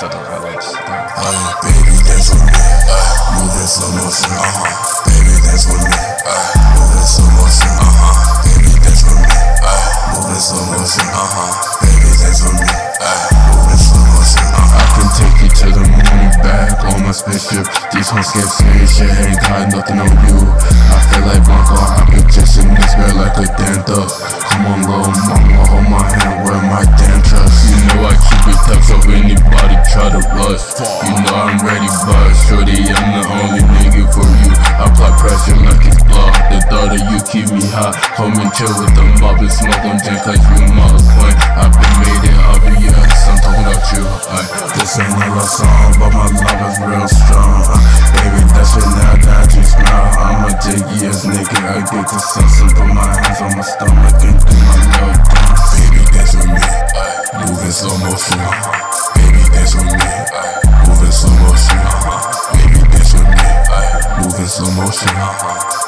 Ay, baby, dance with me. Move in slow motion. Uh huh. Baby, dance with me. Move in slow motion. Uh huh. Baby, dance with me. Move in slow motion. Uh huh. Baby, dance with me. Move in slow motion. Uh I can take you to the moon back on my spaceship. These hoes can't say shit, ain't got nothing on you. I feel like Blanco, I be just in this bed like a damn. Come on, little mama, try to. You know I'm ready, but shorty, I'm the only nigga for you. I apply pressure like it's blood. The thought of you keep me hot. Come and chill with the mob and smoke on drink cause you queen. I've been made it obvious, I'm talking about you. Ay. This ain't a love song, but my love is real strong. Uh, baby, that shit now that you smell. I'm a jiggy ass nigga. I get the sense and put my hands on my stomach and do my little dance. Baby, dance with me. Move in slow motion. Move in slow motion. Baby, dance with me. Move in slow motion.